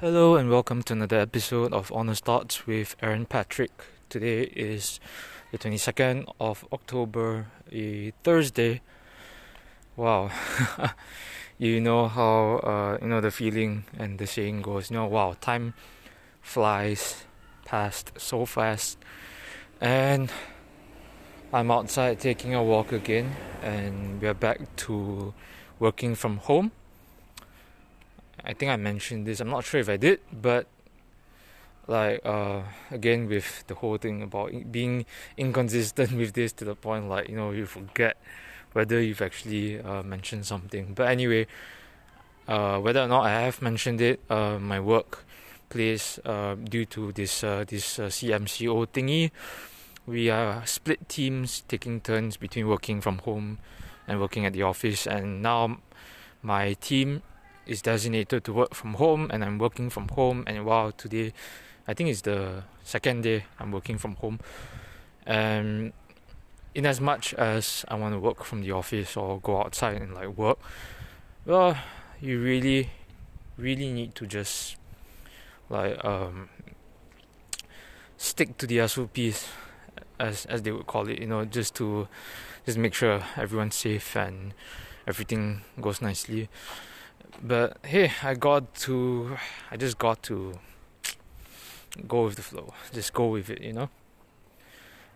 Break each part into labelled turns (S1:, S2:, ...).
S1: Hello and welcome to another episode of Honest Thoughts with Aaron Patrick. Today is the 22nd of October, a Thursday. Wow. you know how uh, you know the feeling and the saying goes, you know, wow, time flies past so fast. And I'm outside taking a walk again and we're back to working from home I think I mentioned this. I'm not sure if I did, but like uh, again with the whole thing about being inconsistent with this to the point like you know you forget whether you've actually uh, mentioned something. But anyway, uh, whether or not I have mentioned it, uh, my work place uh, due to this uh, this CMCO thingy, we are split teams taking turns between working from home and working at the office, and now my team is designated to work from home and I'm working from home and wow today I think it's the second day I'm working from home. And in as much as I want to work from the office or go outside and like work well you really really need to just like um stick to the SOPs as as they would call it you know just to just make sure everyone's safe and everything goes nicely but hey, I got to, I just got to go with the flow, just go with it, you know.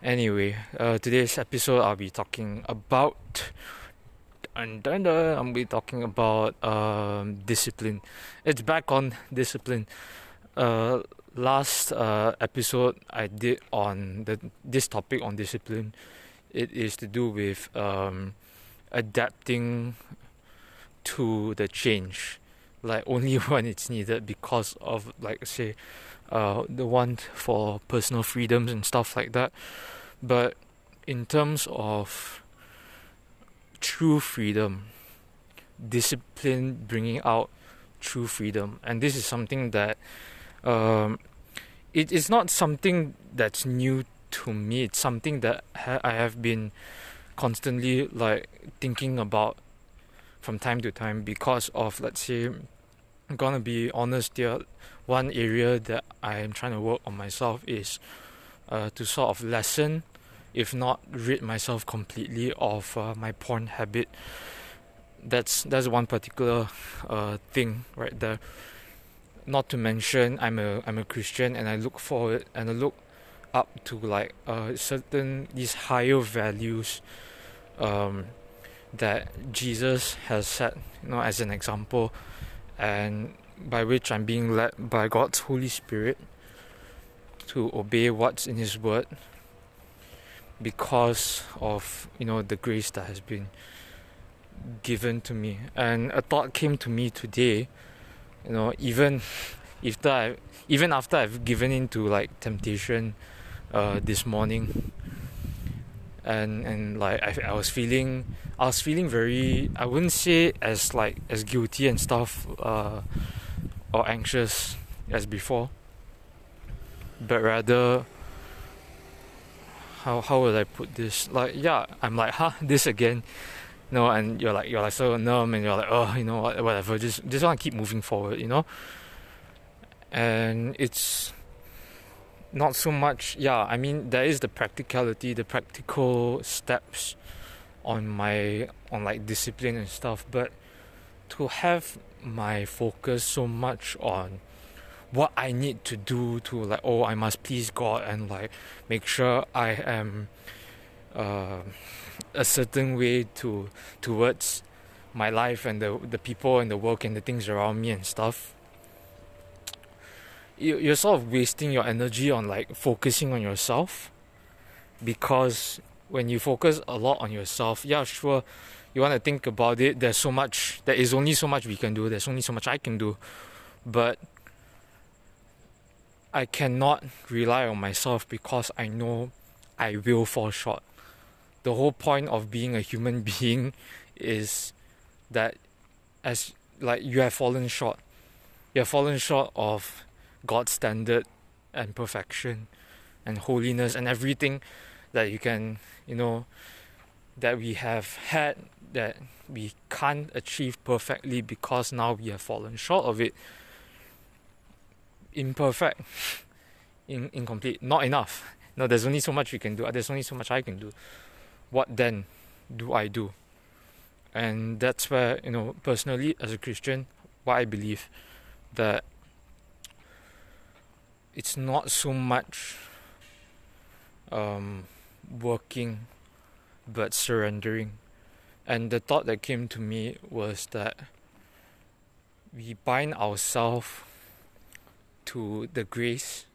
S1: Anyway, uh, today's episode I'll be talking about, and then I'll be talking about um, discipline. It's back on discipline. Uh, last uh, episode I did on the this topic on discipline. It is to do with um, adapting to the change like only when it's needed because of like say uh, the want for personal freedoms and stuff like that. But in terms of true freedom discipline bringing out true freedom and this is something that um, it is not something that's new to me. It's something that ha- I have been constantly like thinking about from time to time because of let's say I'm gonna be honest here one area that I am trying to work on myself is uh, to sort of lessen if not rid myself completely of uh, my porn habit. That's that's one particular uh, thing right there. Not to mention I'm a I'm a Christian and I look forward and I look up to like uh, certain these higher values um, that Jesus has set, you know, as an example, and by which I'm being led by God's Holy Spirit to obey what's in His Word because of you know the grace that has been given to me. And a thought came to me today, you know, even after I, even after I've given into like temptation uh, this morning and and like I, I was feeling I was feeling very I wouldn't say as like as guilty and stuff uh, or anxious as before but rather how how would I put this? Like yeah I'm like huh? This again? No and you're like you're like so numb and you're like oh you know whatever. Just just want to keep moving forward you know? And it's not so much yeah i mean there is the practicality the practical steps on my on like discipline and stuff but to have my focus so much on what i need to do to like oh i must please god and like make sure i am uh, a certain way to towards my life and the the people and the work and the things around me and stuff you, are sort of wasting your energy on like focusing on yourself because when you focus a lot on yourself yeah sure you want to think about it there's so much there is only so much we can do there's only so much i can do but i cannot rely on myself because i know i will fall short. The whole point of being a human being is that as like you have fallen short. You have fallen short of God's standard and perfection and holiness and everything that you can, you know, that we have had that we can't achieve perfectly because now we have fallen short of it. imperfect, in, incomplete, not enough. No, there's only so much we can do. There's only so much I can do. What then do I do? And that's where, you know, personally as a Christian, what I believe that it's not so much um, working but surrendering. And the thought that came to me was that we bind ourselves to the grace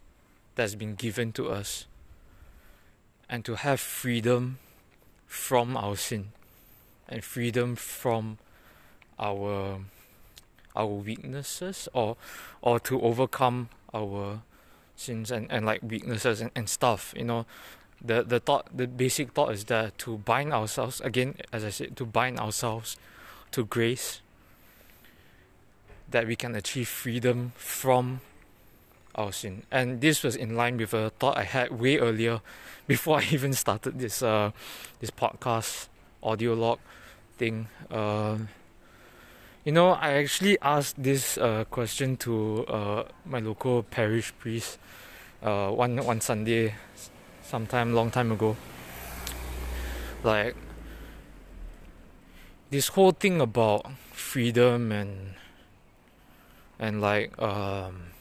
S1: that's been given to us and to have freedom from our sin and freedom from our our weaknesses or or to overcome our sins and, and like weaknesses and, and stuff you know. The the thought the basic thought is that to bind ourselves again as i said to bind ourselves to grace that we can achieve freedom from our sin. And this was in line with a thought i had way earlier before i even started this uh this podcast audio log thing. Uh you know i actually asked this uh question to uh my local parish priest uh one one sunday sometime long time ago. Like this whole thing about freedom and and like um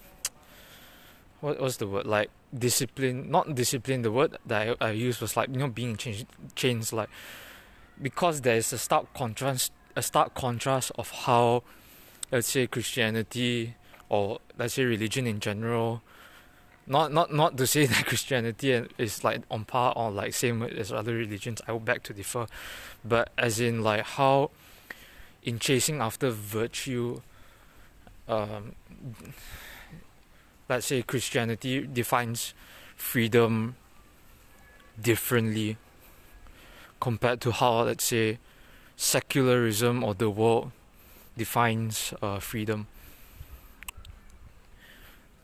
S1: what was the word like discipline not discipline the word that I, I used was like you know being changed changed like because there is a stark contrast a stark contrast of how let's say Christianity or let's say religion in general not not not to say that Christianity is like on par or like same as other religions. I would beg to differ, but as in like how, in chasing after virtue, um, let's say Christianity defines freedom differently compared to how let's say secularism or the world defines uh, freedom.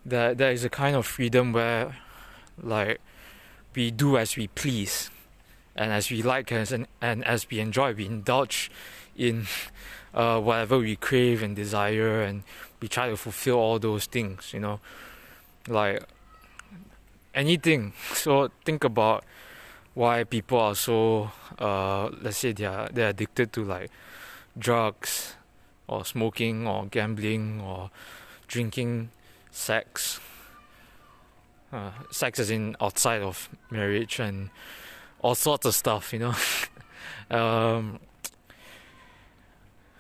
S1: That there is a kind of freedom where like we do as we please and as we like and, and as we enjoy we indulge in uh, whatever we crave and desire and we try to fulfill all those things you know. Like anything. So think about why people are so uh, let's say they are they're addicted to like drugs or smoking or gambling or drinking sex. Uh, sex is in outside of marriage and all sorts of stuff, you know. um,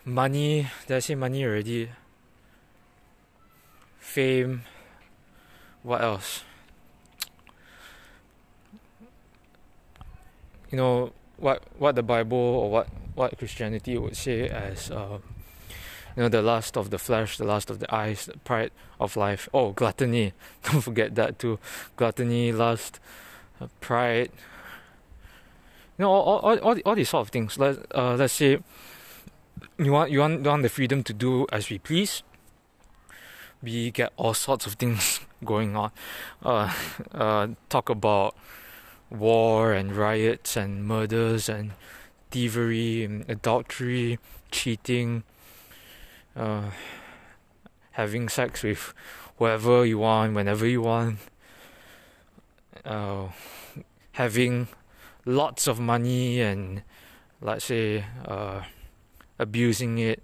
S1: money, did I say money already? Fame, what else? You know what what the Bible or what what Christianity would say as uh, you know the lust of the flesh the lust of the eyes the pride of life. Oh gluttony. Don't forget that too. Gluttony lust uh, pride. You know all, all, all, all these sort of things. Let, uh, let's say you want you want, you want the freedom to do as we please. We get all sorts of things going on. Uh, uh, talk about war and riots and murders and thievery and adultery cheating uh, having sex with whoever you want, whenever you want, uh, having lots of money and let's say uh, abusing it,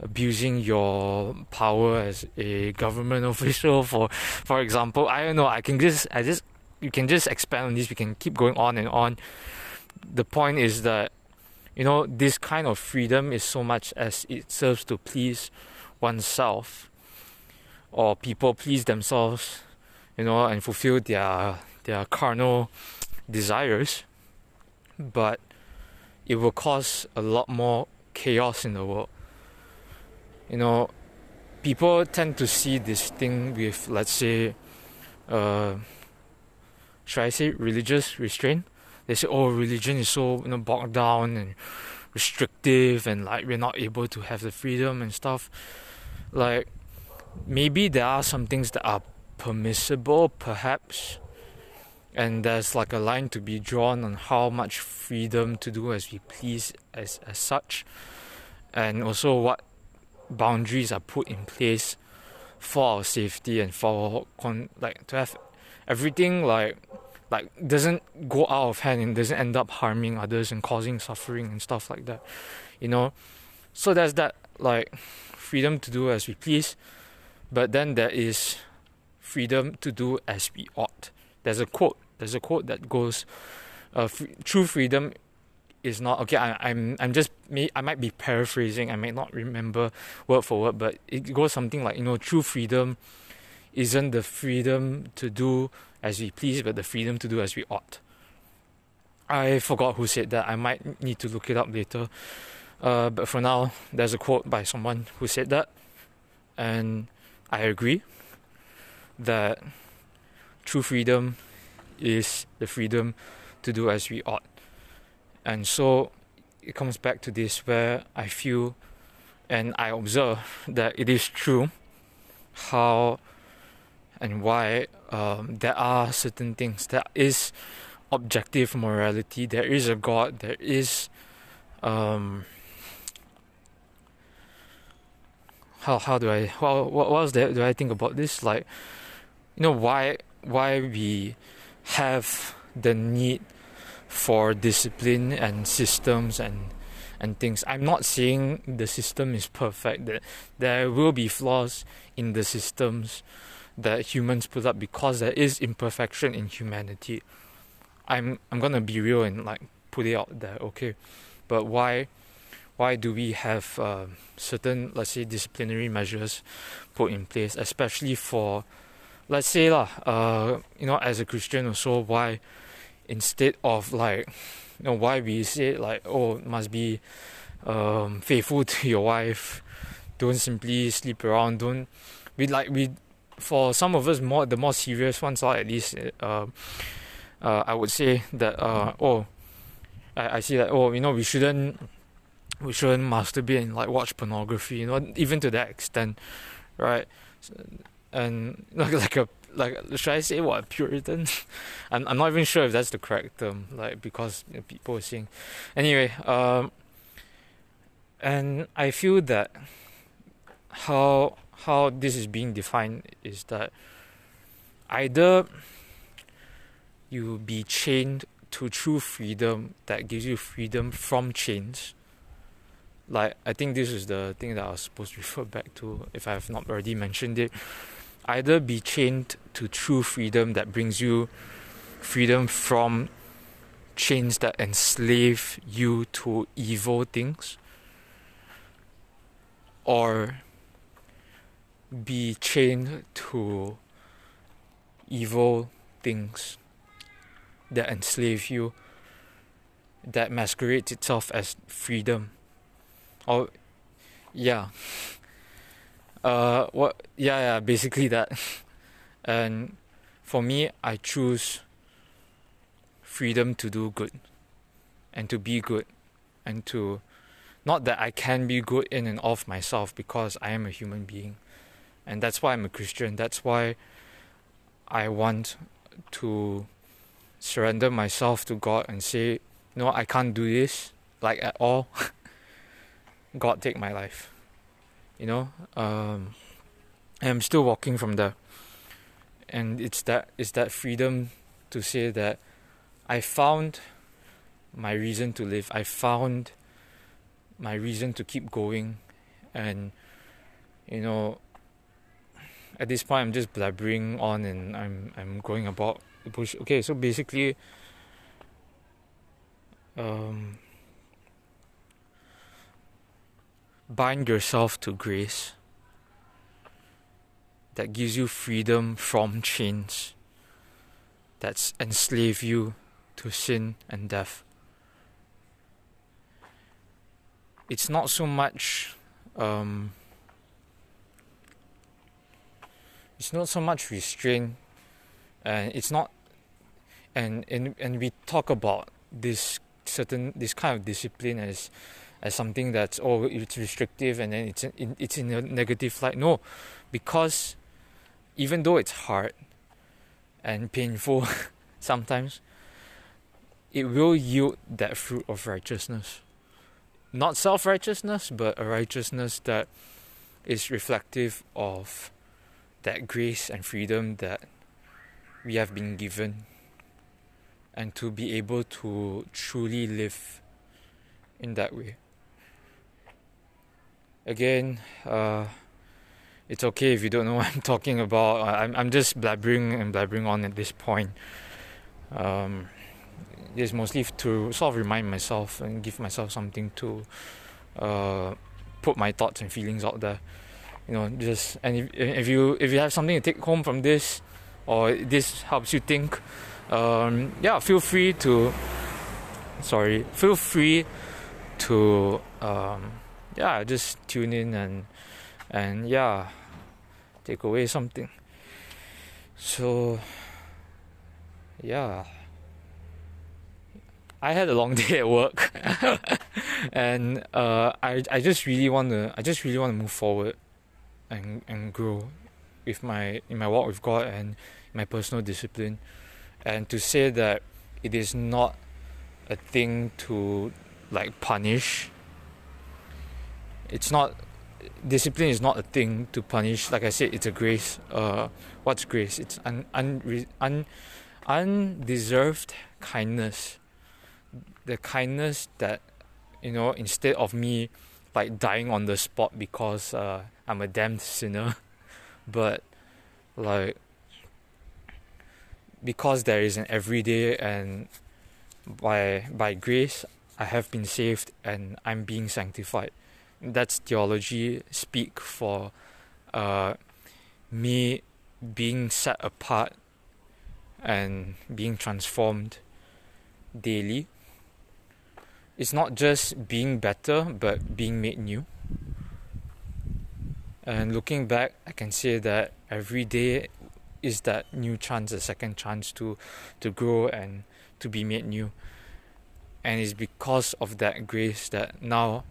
S1: abusing your power as a government official. For for example, I don't know. I can just I just you can just expand on this. We can keep going on and on. The point is that you know, this kind of freedom is so much as it serves to please oneself or people please themselves, you know, and fulfill their their carnal desires, but it will cause a lot more chaos in the world. You know, people tend to see this thing with, let's say, uh, should I say, religious restraint? they say, oh, religion is so you know bogged down and restrictive, and like we're not able to have the freedom and stuff. Like maybe there are some things that are permissible, perhaps, and there's like a line to be drawn on how much freedom to do as we please as as such, and also what boundaries are put in place for our safety and for con- like to have everything like like doesn't go out of hand and doesn't end up harming others and causing suffering and stuff like that you know so there's that like freedom to do as we please but then there is freedom to do as we ought there's a quote there's a quote that goes uh, true freedom is not okay. I, I'm I'm just may I might be paraphrasing. I may not remember word for word, but it goes something like you know, true freedom isn't the freedom to do as we please, but the freedom to do as we ought. I forgot who said that. I might need to look it up later. Uh, but for now, there's a quote by someone who said that, and I agree that true freedom is the freedom to do as we ought. And so it comes back to this where I feel and I observe that it is true how and why um, there are certain things. There is objective morality, there is a God, there is. Um, how how do I what what else do I think about this like you know why why we have the need for discipline and systems and and things. I'm not saying the system is perfect. That there will be flaws in the systems that humans put up because there is imperfection in humanity. I'm I'm gonna be real and like put it out there, okay? But why why do we have uh, certain let's say disciplinary measures put in place, especially for let's say lah, uh, you know, as a Christian also why instead of like you know why we say like oh must be um, faithful to your wife don't simply sleep around don't we like we for some of us more the more serious ones are at least uh, uh, I would say that uh, oh I, I see that oh you know we shouldn't we shouldn't masturbate and like watch pornography you know even to that extent right and like like a like should I say what Puritan? I'm I'm not even sure if that's the correct term. Like because people are saying, anyway. Um, and I feel that how how this is being defined is that either you be chained to true freedom that gives you freedom from chains. Like I think this is the thing that I was supposed to refer back to if I have not already mentioned it either be chained to true freedom that brings you freedom from chains that enslave you to evil things, or be chained to evil things that enslave you that masquerades itself as freedom or yeah uh, what? Yeah, yeah. Basically that. and for me, I choose freedom to do good, and to be good, and to not that I can be good in and of myself because I am a human being, and that's why I'm a Christian. That's why I want to surrender myself to God and say, no, I can't do this like at all. God take my life. You know? Um, I'm still walking from there. And it's that it's that freedom to say that I found my reason to live. I found my reason to keep going. And you know at this point I'm just blabbering on and I'm I'm going about the bush okay so basically um bind yourself to grace that gives you freedom from chains that enslave you to sin and death. It's not so much um, it's not so much restraint and it's not and and and we talk about this certain this kind of discipline as as something that's oh it's restrictive and then it's in, it's in a negative light. No, because even though it's hard and painful sometimes, it will yield that fruit of righteousness. Not self righteousness, but a righteousness that is reflective of that grace and freedom that we have been given and to be able to truly live in that way. Again, uh, it's okay if you don't know what I'm talking about. I'm, I'm just blabbering and blabbering on at this point. Um, it's mostly to sort of remind myself and give myself something to uh, put my thoughts and feelings out there. You know, just and if, if you if you have something to take home from this, or this helps you think, um, yeah, feel free to. Sorry, feel free to um, yeah, just tune in and and yeah, take away something. So yeah. I had a long day at work, and uh, I I just really want to I just really want to move forward, and and grow, with my in my walk with God and my personal discipline, and to say that it is not a thing to like punish. It's not discipline is not a thing to punish. Like I said, it's a grace. Uh, what's grace? It's un, un, un undeserved kindness the kindness that you know instead of me like dying on the spot because uh, I'm a damned sinner, but like because there is an everyday and by by grace I have been saved and I'm being sanctified. That's theology speak for uh, me being set apart and being transformed daily it's not just being better but being made new. And looking back i can say that every day is that new chance a second chance to to grow and to be made new. And it's because of that grace that now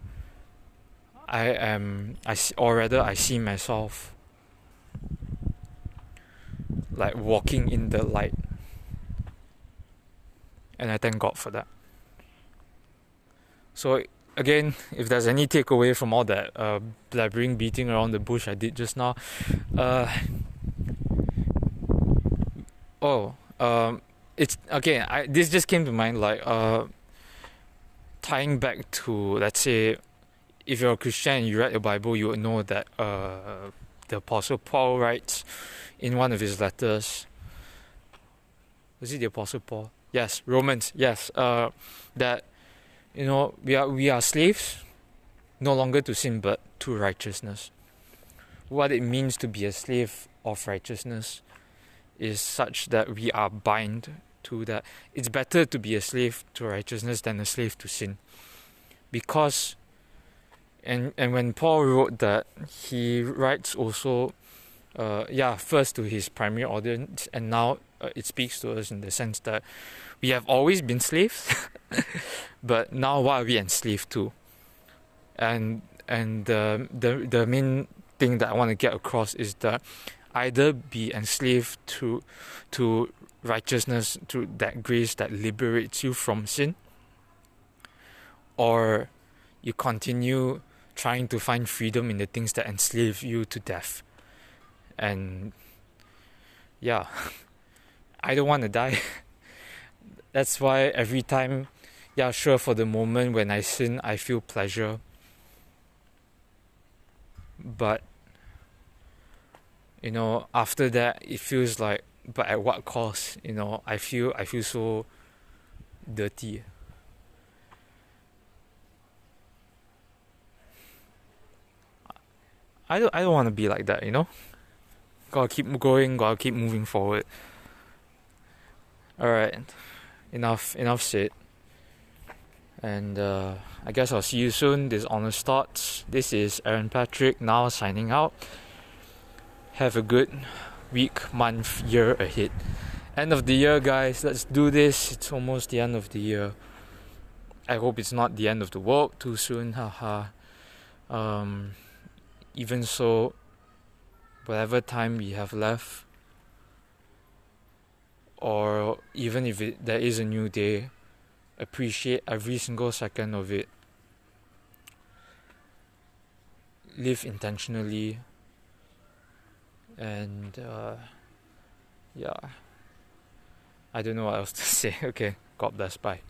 S1: i am i or rather i see myself like walking in the light. And i thank god for that so again, if there's any takeaway from all that uh, blabbering, beating around the bush I did just now, uh, oh, um, it's again. I this just came to mind like uh, tying back to let's say, if you're a Christian and you read the Bible, you would know that uh, the Apostle Paul writes in one of his letters. Was it the Apostle Paul? Yes, Romans. Yes, uh, that you know, we are we are slaves, no longer to sin but to righteousness. What it means to be a slave of righteousness is such that we are bind to that. It's better to be a slave to righteousness than a slave to sin. Because and and when Paul wrote that, he writes also uh, yeah, first to his primary audience, and now uh, it speaks to us in the sense that we have always been slaves, but now what are we enslaved to? And and the the the main thing that I want to get across is that either be enslaved to to righteousness, to that grace that liberates you from sin, or you continue trying to find freedom in the things that enslave you to death. And yeah, I don't want to die. That's why every time, yeah, sure, for the moment when I sin, I feel pleasure. But, you know, after that, it feels like, but at what cost? You know, I feel, I feel so dirty. I don't, I don't want to be like that, you know? Gotta keep going, gotta keep moving forward. Alright enough enough said. And uh, I guess I'll see you soon. This is honest thoughts. This is Aaron Patrick now signing out. Have a good week, month, year ahead. End of the year, guys. Let's do this. It's almost the end of the year. I hope it's not the end of the world too soon. Haha. um, even so, whatever time we have left, or even if it, there is a new day, appreciate every single second of it. Live intentionally. and uh, yeah, I don't know what else to say. Okay, God bless. Bye.